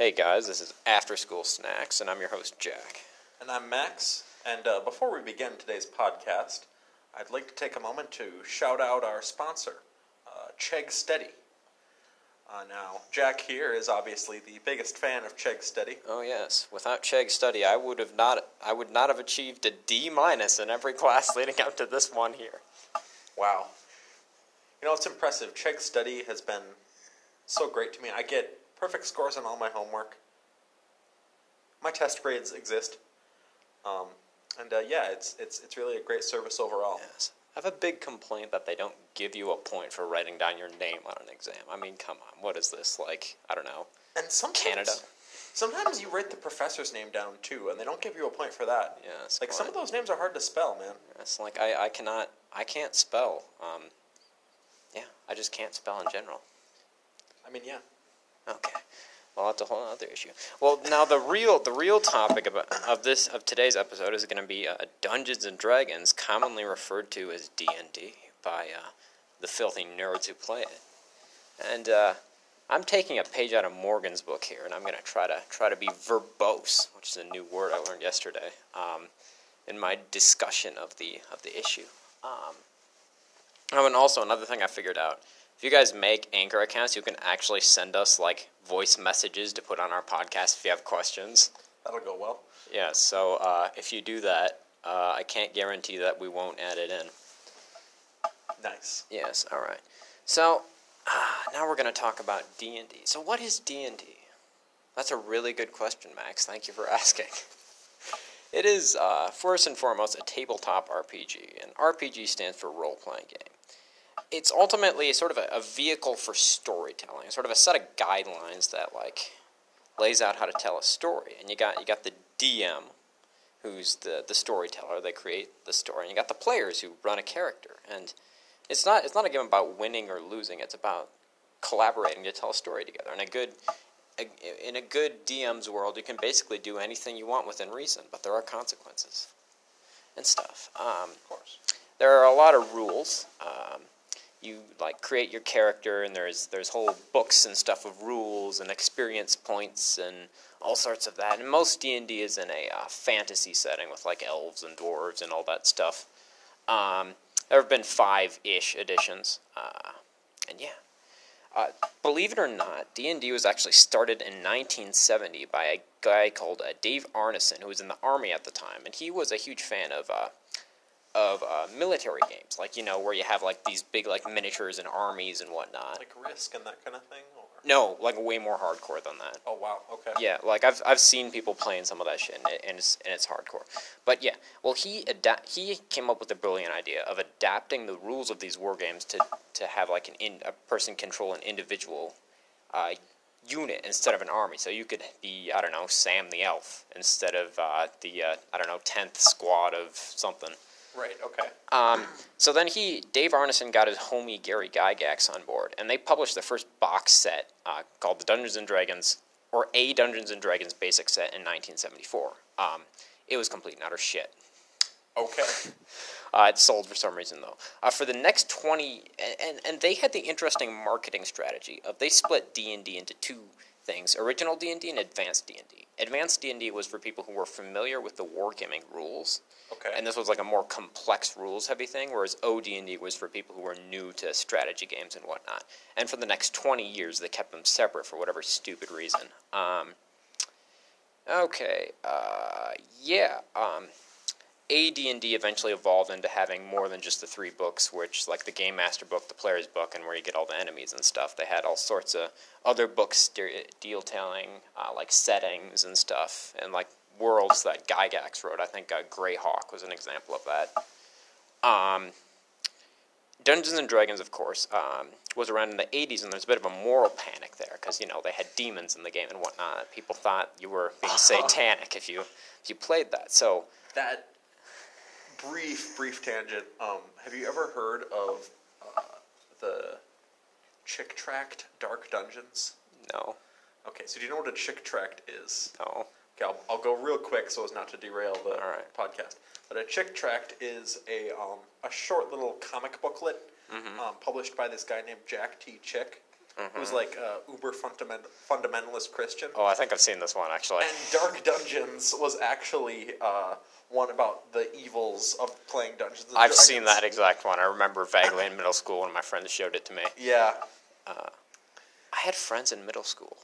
Hey guys, this is After School Snacks, and I'm your host, Jack. And I'm Max. And uh, before we begin today's podcast, I'd like to take a moment to shout out our sponsor, uh, Chegg Study. Uh, now, Jack here is obviously the biggest fan of Chegg Study. Oh yes, without Chegg study, I would have not, I would not have achieved a D minus in every class leading up to this one here. Wow. You know, it's impressive. Chegg Study has been so great to me. I get perfect scores on all my homework. My test grades exist. Um, and uh, yeah, it's, it's, it's really a great service overall. Yes, I have a big complaint that they don't give you a point for writing down your name on an exam. I mean, come on, what is this like? I don't know. And sometimes, Canada. Sometimes you write the professor's name down too, and they don't give you a point for that. Yeah, Like some of those names are hard to spell, man. It's like I, I cannot, I can't spell. Um, yeah, I just can't spell in general. I mean, yeah. Okay. Well, that's a whole other issue. Well, now the real the real topic of, of this of today's episode is going to be uh, Dungeons and Dragons, commonly referred to as D and D by uh, the filthy nerds who play it. And uh, I'm taking a page out of Morgan's book here, and I'm going to try to try to be verbose, which is a new word I learned yesterday, um, in my discussion of the of the issue. Um, oh, and also another thing I figured out. If you guys make Anchor accounts, you can actually send us like voice messages to put on our podcast if you have questions. That'll go well. Yeah, so uh, if you do that, uh, I can't guarantee that we won't add it in. Nice. Yes, all right. So ah, now we're going to talk about D and D. So what is D and D? That's a really good question, Max. Thank you for asking. It is uh, first and foremost a tabletop RPG, and RPG stands for role playing game. It's ultimately sort of a, a vehicle for storytelling, sort of a set of guidelines that like lays out how to tell a story. And you got you got the DM, who's the the storyteller. They create the story, and you got the players who run a character. And it's not it's not a game about winning or losing. It's about collaborating to tell a story together. And a good a- in a good DM's world, you can basically do anything you want within reason, but there are consequences and stuff. Um, Of course. there are a lot of rules. Um, you like create your character, and there's there's whole books and stuff of rules and experience points and all sorts of that. And most D and D is in a uh, fantasy setting with like elves and dwarves and all that stuff. Um, there have been five ish editions, uh, and yeah. Uh, believe it or not, D and D was actually started in 1970 by a guy called uh, Dave Arneson, who was in the army at the time, and he was a huge fan of uh, of uh, military games, like you know where you have like these big like miniatures and armies and whatnot. Like Risk and that kind of thing? Or... No, like way more hardcore than that. Oh, wow. Okay. Yeah, like I've I've seen people playing some of that shit, and, it, and it's and it's hardcore. But yeah, well he ada- he came up with the brilliant idea of adapting the rules of these war games to to have like an in, a person control an individual uh, unit instead of an army. So you could be I don't know Sam the elf instead of uh, the uh, I don't know tenth squad of something. Right, okay. Um, so then he, Dave Arneson, got his homie Gary Gygax on board, and they published the first box set uh, called the Dungeons and Dragons, or a Dungeons and Dragons basic set in 1974. Um, it was complete and utter shit. Okay. Uh, it sold for some reason though. Uh, for the next twenty, and and they had the interesting marketing strategy of they split D and D into two things: original D and D and advanced D and D. Advanced D and D was for people who were familiar with the wargaming rules, Okay. and this was like a more complex rules heavy thing. Whereas OD and D was for people who were new to strategy games and whatnot. And for the next twenty years, they kept them separate for whatever stupid reason. Um, okay, uh, yeah. Um, AD&D eventually evolved into having more than just the three books, which like the Game Master book, the Player's book, and where you get all the enemies and stuff. They had all sorts of other books de- detailing uh, like settings and stuff, and like worlds that Gygax wrote. I think uh, Greyhawk was an example of that. Um, Dungeons and Dragons, of course, um, was around in the 80s, and there's a bit of a moral panic there because you know they had demons in the game and whatnot. People thought you were being satanic if you if you played that. So That brief, brief tangent. Um, have you ever heard of uh, the Chick Tract Dark Dungeons? no, Okay, so do you know what a Chick Tract is? no. Okay, I'll, I'll go real quick so as not to derail the right. podcast. But a Chick Tract is a um, a short little comic booklet Mm-hmm. um, published by this guy named Jack T. Chick. Who's like a uber fundament, fundamentalist Christian. Oh, I think I've seen this one actually. And Dark Dungeons was actually uh, one about the evils of playing Dungeons. and I've seen that exact one. I remember vaguely in middle school when my friends showed it to me. Yeah. I had friends in middle school.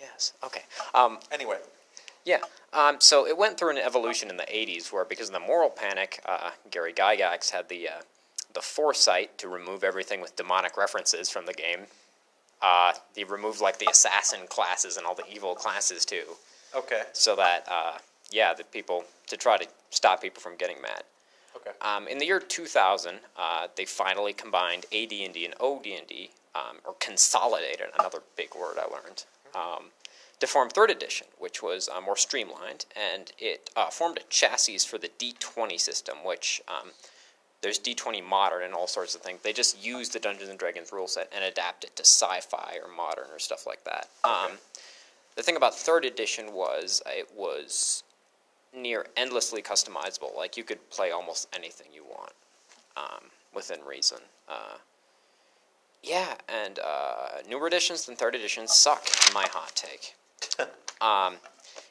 Yes. Okay. Um, Anyway, yeah. Um, so it went through an evolution in the '80s, where because of the moral panic, uh, Gary Gygax had the uh, the foresight to remove everything with demonic references from the game. Uh, he removed like the assassin classes and all the evil classes too, okay, so that uh, yeah, the people to try to stop people from getting mad. okay, Um, in the year 2000, uh, they finally combined AD&D and OD&D, um, or consolidated, another big word I learned, um, to form Third Edition, which was uh, more streamlined, and it uh, formed a chassis for the D20 system, which um, there's D20 Modern and all sorts of things. They just use the Dungeons and Dragons rule set and adapt it to sci-fi or modern or stuff like that. Um, the thing about Third Edition was it was near endlessly customizable. Like you could play almost anything you want um, within reason. Uh, yeah, and uh, newer editions than third editions suck. My hot take. um,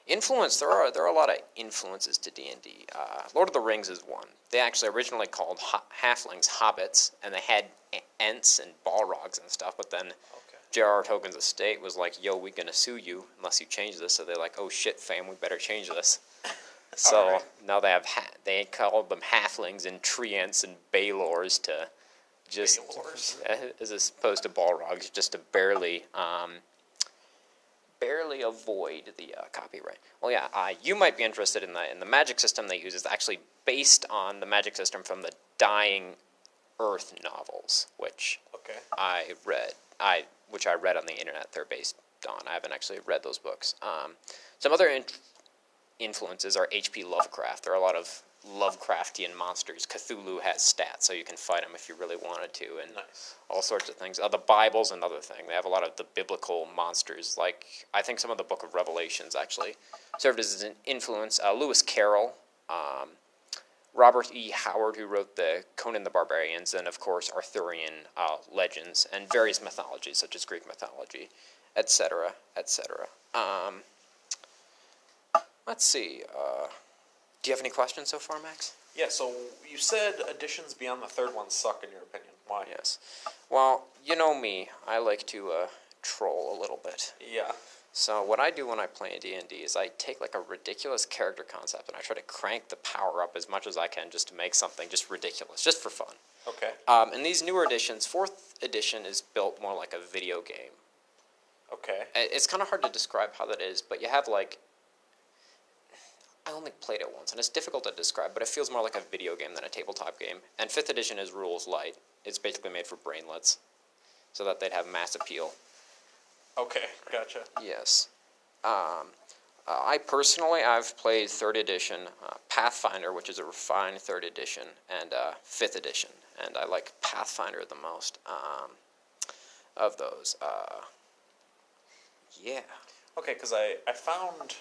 influence. There are there are a lot of influences to D and D. Uh, Lord of the Rings is one. They actually originally called ho- halflings hobbits, and they had ents and balrogs and stuff. But then okay. J.R.R. Tolkien's estate was like, "Yo, we're gonna sue you unless you change this." So they're like, "Oh shit, fam, we better change this." So Alright. now they have ha- they call them halflings and treants and balors to just as opposed to balrogs, just to barely um, barely avoid the uh, copyright. Well, yeah, uh, you might be interested in the in the magic system they use is actually based on the magic system from the Dying Earth novels, which Okay. I read. I which I read on the internet. They're based on. I haven't actually read those books. Um, some other in- influences are H.P. Lovecraft. There are a lot of Lovecraftian monsters. Cthulhu has stats, so you can fight them if you really wanted to, and Nice. all sorts of things. Uh, the Bible's another thing. They have a lot of the biblical monsters. Like I think some of the Book of Revelations actually served as an influence. Uh, Lewis Carroll. Um, Robert E. Howard, who wrote the Conan the Barbarians, and of course Arthurian uh, legends and various mythologies such as Greek mythology, etc., etc. Um, let's see. Uh, do you have any questions so far, Max? Yeah. So you said additions beyond the third one suck in your opinion. Why? Yes. Well, you know me. I like to uh, troll a little bit. Yeah. So what I do when I play D and D is I take like a ridiculous character concept and I try to crank the power up as much as I can just to make something just ridiculous, just for fun. Okay. Um, in these newer editions, fourth edition is built more like a video game. Okay. It's kind of hard to describe how that is, but you have like. I only played it once, and it's difficult to describe, but it feels more like a video game than a tabletop game. And fifth edition is rules light. It's basically made for brainlets, so that they'd have mass appeal. Okay. Gotcha. Yes. Um, uh, I personally, I've played third edition uh, Pathfinder, which is a refined third edition, and uh, fifth edition, and I like Pathfinder the most um, of those. Uh, yeah. Okay, because I, I found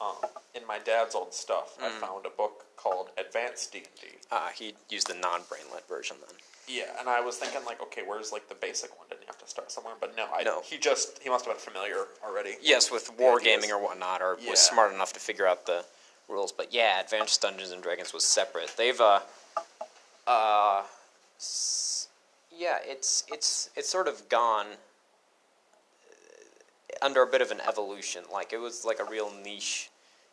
um, in my dad's old stuff, I found a book called Advanced D and D. Uh, he used the non-brainlet version then. Yeah, and I was thinking like, okay, where's like the basic one? Didn't you have to start somewhere? But no, I, No. he just he must have been familiar already. Yes, with wargaming or whatnot, or Yeah. was smart enough to figure out the rules. But yeah, Advanced Dungeons and Dragons was separate. They've uh, uh, s- yeah, it's it's it's sort of gone under a bit of an evolution. Like it was like a real niche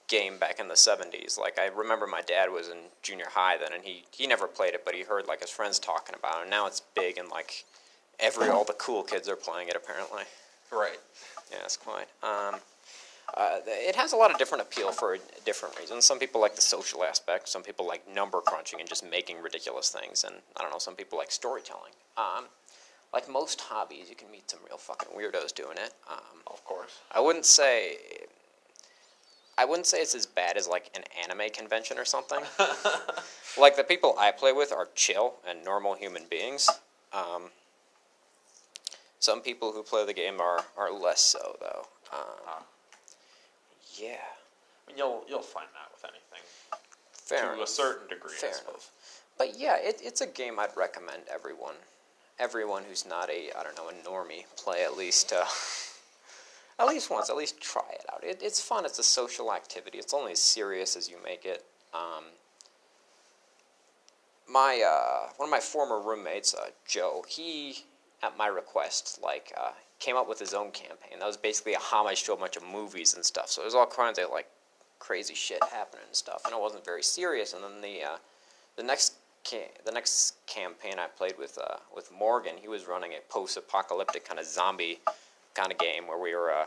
game back in the 70s. Like I remember my dad was in junior high then and he he never played it, but he heard like his friends talking about it. And now it's big and like every all the cool kids are playing it apparently. Right. Yeah, it's quite. Um, uh, it has a lot of different appeal for different reasons. Some people like the social aspect. Some people like number crunching and just making ridiculous things. And I don't know. Some people like storytelling. Um, like most hobbies, you can meet some real fucking weirdos doing it. Um, Of course. I wouldn't say. I wouldn't say it's as bad as like an anime convention or something. like the people I play with are chill and normal human beings. Um, some people who play the game are, are less so though. Um, Ah. yeah, I mean, you'll you'll find that with anything fair to a certain degree. Fair I enough. suppose. But yeah, it, it's a game I'd recommend everyone everyone who's not a I don't know a normie play at least uh, at least once, at least try it out. It, it's fun. It's a social activity. It's only as serious as you make it. Um, my uh, one of my former roommates, uh, Joe, he at my request like uh, came up with his own campaign. That was basically a homage to a bunch of movies and stuff. So there's all kinds of like crazy shit happening and stuff, and it wasn't very serious. And then the uh, the next the next campaign I played with uh, with Morgan, he was running a post-apocalyptic kind of zombie kind of game where we were. Uh,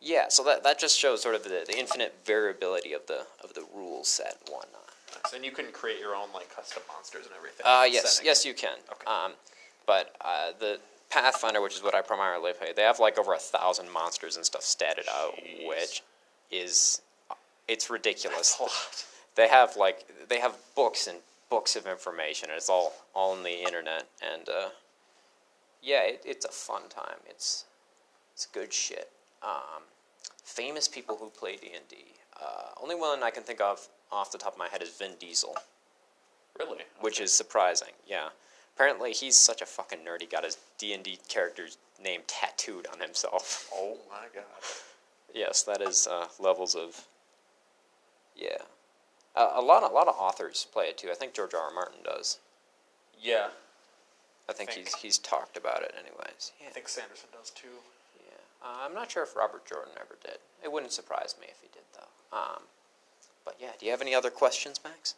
yeah, so that that just shows sort of the, the infinite variability of the of the rule set and whatnot. Nice. And you can create your own like custom monsters and everything. Uh, yes, setting. yes, you can. Okay. Um, but uh, the Pathfinder, which is what I primarily play, they have like over a thousand monsters and stuff statted out, which is it's ridiculous. That's a lot. They have like they have books and books of information, and it's all all on the internet. And uh, yeah, it, it's a fun time. It's it's good shit. Um, famous people who play D and D. Uh, Only one I can think of off the top of my head is Vin Diesel Really? which is surprising. Yeah, apparently he's such a fucking nerd. He got his D and D character's name tattooed on himself. Oh my god. yes, that is uh, levels of. Yeah, uh, a lot, a lot of authors play it too. I think George R. R. Martin does. Yeah. I think, Think. he's he's talked about it anyways. Yeah, I think Sanderson does too. yeah. Uh, I'm not sure if Robert Jordan ever did. It wouldn't surprise me if he did though. Um, but yeah, do you have any other questions, Max?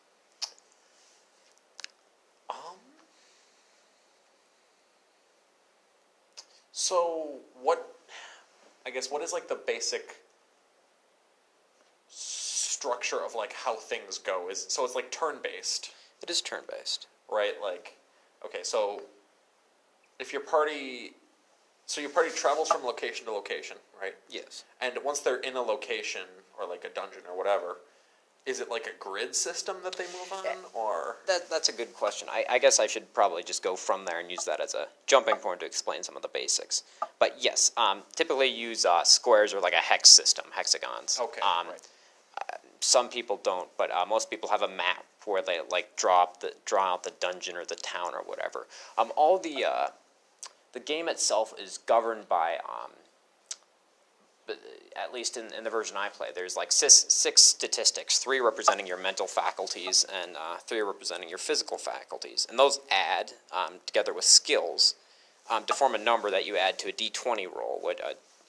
Um. So what? I guess what is like the basic structure of like how things go? Is so it's like turn based, It is turn based. right? Like, okay, so if your party, so your party travels from location to location, right? Yes. And once they're in a location or like a dungeon or whatever, is it like a grid system that they move on, or That, that's a good question. I, I guess I should probably just go from there and use that as a jumping point to explain some of the basics. But yes, um, typically use uh, squares or like a hex system, hexagons. okay, Um, right? Some people don't, but uh, most people have a map where they like draw the draw out the dungeon or the town or whatever. Um, all the uh, the game itself is governed by um, at least in, in the version I play, there's like six, six statistics, three representing your mental faculties and uh, three representing your physical faculties. And those add, um, together with skills, um, to form a number that you add to a d20 roll,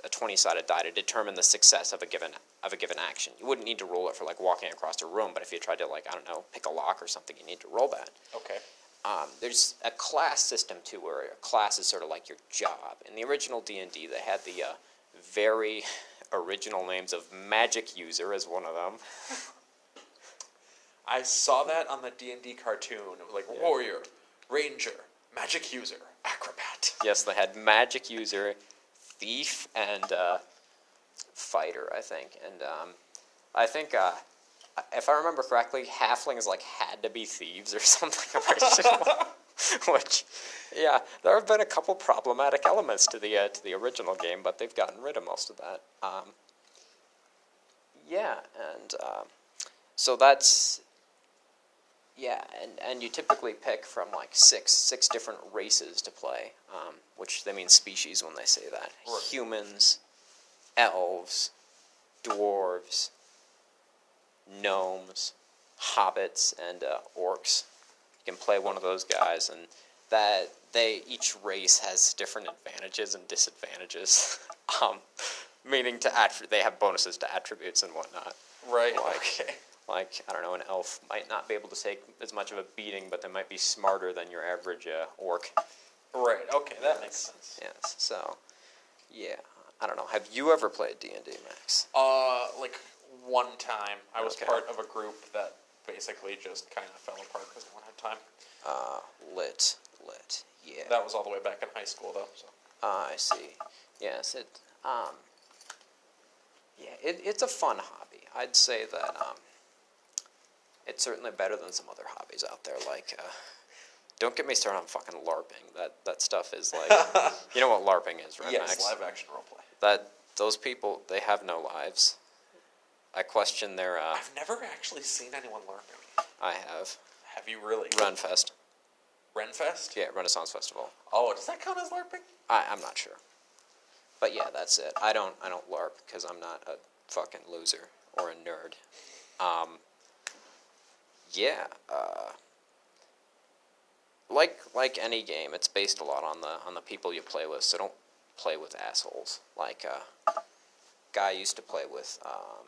a 20-sided die to determine the success of a given of a given action. You wouldn't need to roll it for like walking across a room, but if you tried to like I don't know pick a lock or something, you need to roll that. Okay. Um, there's a class system too, where a class is sort of like your job. In the original D and D, they had the uh, very original names of Magic User as one of them. I saw that on the D and D cartoon. Like Yeah. warrior, ranger, magic user, acrobat. Yes, they had Magic User, Thief, and uh, Fighter, I think. And um, I think, uh, if I remember correctly, Halflings like had to be thieves or something. Which, yeah, there have been a couple problematic elements to the uh, to the original game, but they've gotten rid of most of that. Um, yeah, and um, so that's yeah, and, and you typically pick from like six six different races to play, um, which they mean species when they say that. Right. Humans, elves, dwarves, gnomes, hobbits, and uh, orcs. You can play one of those guys, and that they each race has different advantages and disadvantages. um, meaning to attri- they have bonuses to attributes and whatnot. Right. Like- okay. Like, I don't know, an elf might not be able to take as much of a beating, but they might be smarter than your average uh, orc. Right. Okay, that makes sense. Yes, so, yeah. I don't know. Have you ever played D&D, Max? Uh, like one time, I was Okay. part of a group that basically just kind of fell apart because no one had time. Uh, lit, lit, yeah. That was all the way back in high school, though. So. Ah, I see. Yes, it, um, yeah, it, it's a fun hobby. I'd say that, um, it's certainly better than some other hobbies out there, like, uh, don't get me started on fucking LARPing. That, that stuff is like, you know what LARPing is, right, yes, Max? live action roleplay. that those people they have no lives. I question their. Uh, I've never actually seen anyone LARPing. I have Have you really? Runfest. Renfest? Yeah, Renaissance Festival. Oh, does that count as LARPing? I, I'm not sure. But yeah, that's it. I don't I don't LARP because I'm not a fucking loser or a nerd. Um, yeah, uh, like like any game, it's based a lot on the on the people you play with. So don't play with assholes. Like uh, guy I used to play with. Um,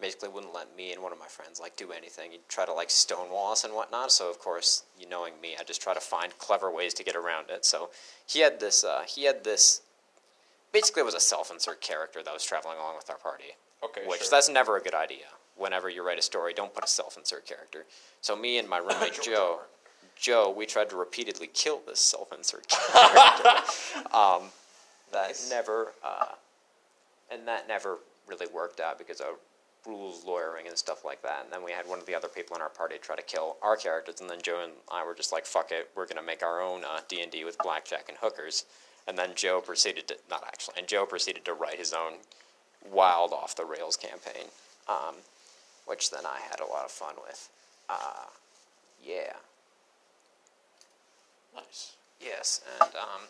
basically wouldn't let me and one of my friends like do anything. He'd try to like stonewall us and whatnot. So of course, you knowing me, I just try to find clever ways to get around it. So he had this. Uh, he had this. Basically, it was a self-insert character that was traveling along with our party. Okay, Which sure. that's never a good idea. Whenever you write a story, don't put a self-insert character. So me and my roommate Joe, Joe, we tried to repeatedly kill this self-insert character. um, that Nice. never, uh, and that never really worked out because of rules lawyering and stuff like that. And then we had one of the other people in our party try to kill our characters, and then Joe and I were just like, "Fuck it, we're gonna make our own uh, D and D with blackjack and hookers." And then Joe proceeded to not actually, and Joe proceeded to write his own wild off the rails campaign, um, which then I had a lot of fun with. Uh, yeah. Nice. Yes, and um,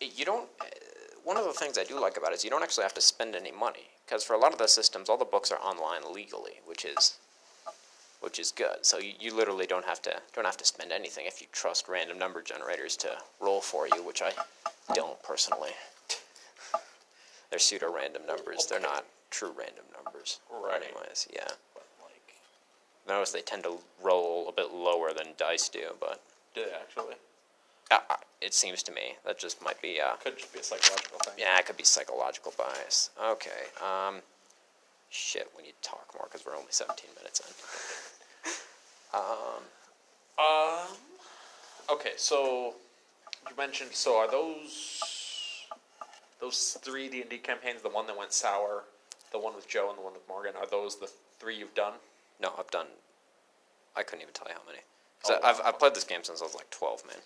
you don't. Uh, one of the things I do like about it is you don't actually have to spend any money because for a lot of the systems, all the books are online legally, which is which is good. So you, you literally don't have to don't have to spend anything if you trust random number generators to roll for you, which I don't personally. They're pseudo random numbers. They're not true random numbers. Right. Anyways, yeah. But like, Notice they tend to roll a bit lower than dice do, but do they actually? uh, it seems to me that just might be uh, Could just be a psychological thing. Yeah, it could be psychological bias. Okay. Um, shit, we need to talk more because we're only 17 minutes in. Um, Um. Okay, so you mentioned. So are those those three D and D campaigns? The one that went sour, the one with Joe, and the one with Morgan. Are those the three you've done? no, I've done. I couldn't even tell you how many. 'Cause Oh, I, I've, wow. I've played this game since I was like 12, man.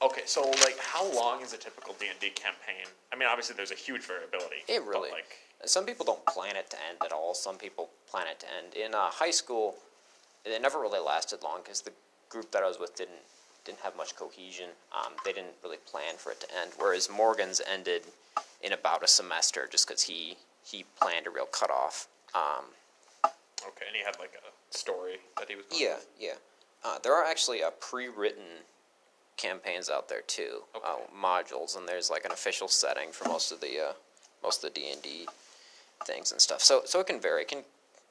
Okay, so like, how long is a typical D and D campaign? I mean, obviously there's a huge variability. It but, really. like. Some people don't plan it to end at all. Some people plan it to end. In uh, high school, it never really lasted long because the group that I was with didn't didn't have much cohesion. Um, they didn't really plan for it to end. Whereas Morgan's ended in about a semester just because he he planned a real cutoff. Um, Okay, and he had like a story that he was. Going yeah, with. yeah. Uh, there are actually uh, pre-written campaigns out there too, uh, modules, and there's like an official setting for most of the uh, most of the D and D things and stuff. So so it can vary. It can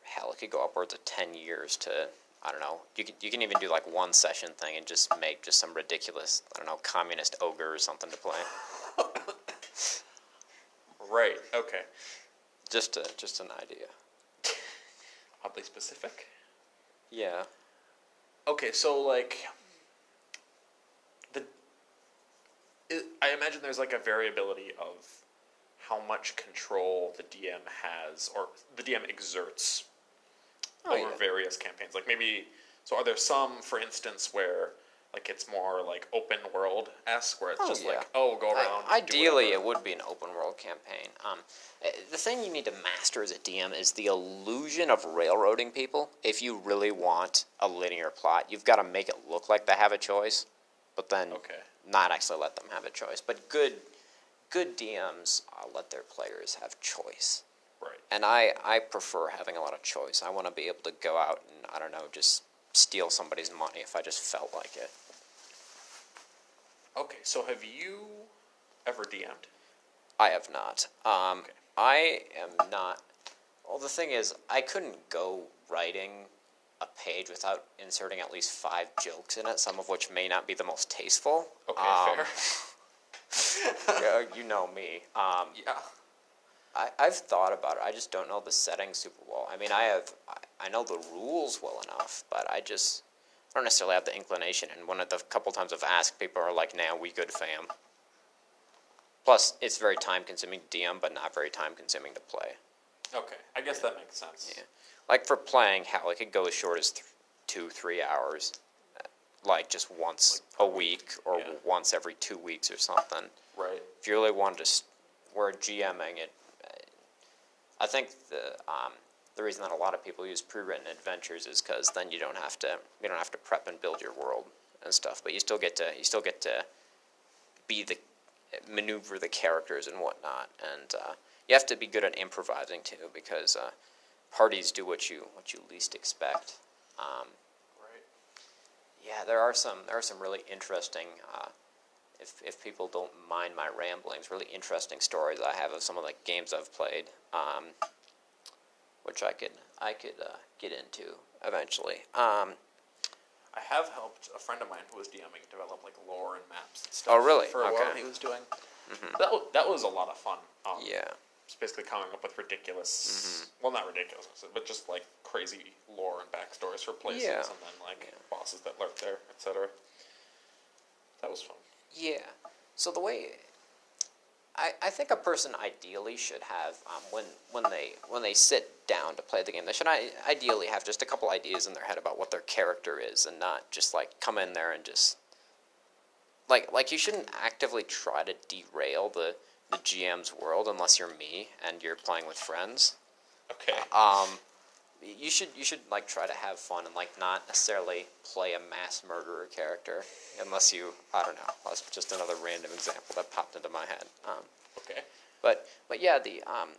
hell, it could go upwards of ten years to I don't know. You can you can even do like one session thing and just make just some ridiculous I don't know communist ogre or something to play. Right. Okay. Just a, just an idea. Oddly specific. Yeah. Okay, so like the it, I imagine there's like a variability of how much control the DM has or the DM exerts Oh, over yeah. various campaigns. Like maybe so are there some for instance where like it's more like open world esque where it's Oh, just yeah. like oh go around do ideally, it would be an open world campaign. Um, eh, the thing you need to master as a DM is the illusion of railroading people. If you really want a linear plot, you've got to make it look like they have a choice, but then Okay. not actually let them have a choice. But good, good DMs uh, let their players have choice, right. and I I prefer having a lot of choice. I want to be able to go out and I don't know just steal somebody's money if I just felt like it. Okay, so have you ever DM'd? I have not. Um, Okay. I am not. Well, the thing is, I couldn't go writing a page without inserting at least five jokes in it, some of which may not be the most tasteful. Okay, Um, fair. you know me. Um, yeah. I, I've thought about it. I just don't know the setting super well. I mean, I have. I, I know the rules well enough, but I just I don't necessarily have the inclination. And one of the couple times I've asked, people are like, "Nah, we good, fam." Plus, it's very time consuming to DM, but not very time consuming to play. Okay, I guess that makes sense. Yeah. Like for playing, hell, it could go as short as th- two, three hours. uh, Like just once a week or yeah. once every two weeks or something. Right. If you really wanted to, s- we're GMing it. uh, I think the um, the reason that a lot of people use pre-written adventures is because then you don't have to you don't have to prep and build your world and stuff, but you still get to you still get to be the maneuver the characters and whatnot, and uh, you have to be good at improvising too because uh, parties do what you what you least expect. Um, Right. yeah, there are some there are some really interesting. Uh, if if people don't mind my ramblings, really interesting stories I have of some of the games I've played, um, which I could I could uh, get into eventually. Um, I have helped a friend of mine who was DMing develop like lore and maps and stuff. Oh, really? For a while Okay. Mm-hmm. he was doing. That was, that was a lot of fun. Um, yeah, Just basically coming up with ridiculous, Mm-hmm. well, not ridiculous, but just like crazy lore and backstories for places, Yeah. and then like Yeah. bosses that lurk there, etc. That was fun. yeah. So the way I, I think a person ideally should have um, when when they when they sit down to play the game, they should I, ideally have just a couple ideas in their head about what their character is, and not just like come in there and just like like you shouldn't actively try to derail the the GM's world unless you're me and you're playing with friends. Okay. Um, you should you should like try to have fun and like not necessarily play a mass murderer character unless you I don't know. That's just another random example that popped into my head. Um, Okay. but but yeah, the um,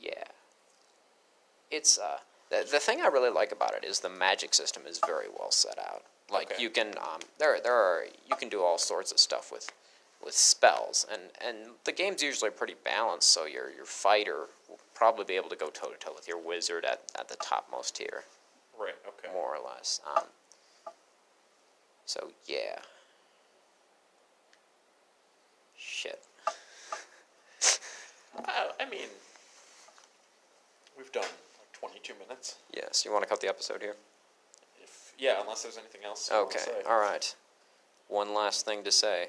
yeah, it's uh the the thing I really like about it is the magic system is very well set out. Like Okay. you can um there there are you can do all sorts of stuff with with spells and and the game's usually pretty balanced. So your your fighter will probably be able to go toe to toe with your wizard at at the topmost tier Right. Okay. more or less. Um, so yeah. Shit. I, I mean, we've done like 22 minutes. Yes, you want to cut the episode here? If yeah, unless there's anything else. Okay. All right. One last thing to say.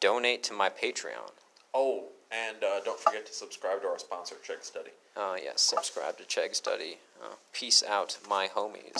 Donate to my Patreon. Oh, and uh, don't forget to subscribe to our sponsor, Chegg Study. Uh, yes, subscribe to Chegg Study. Uh, peace out, my homies.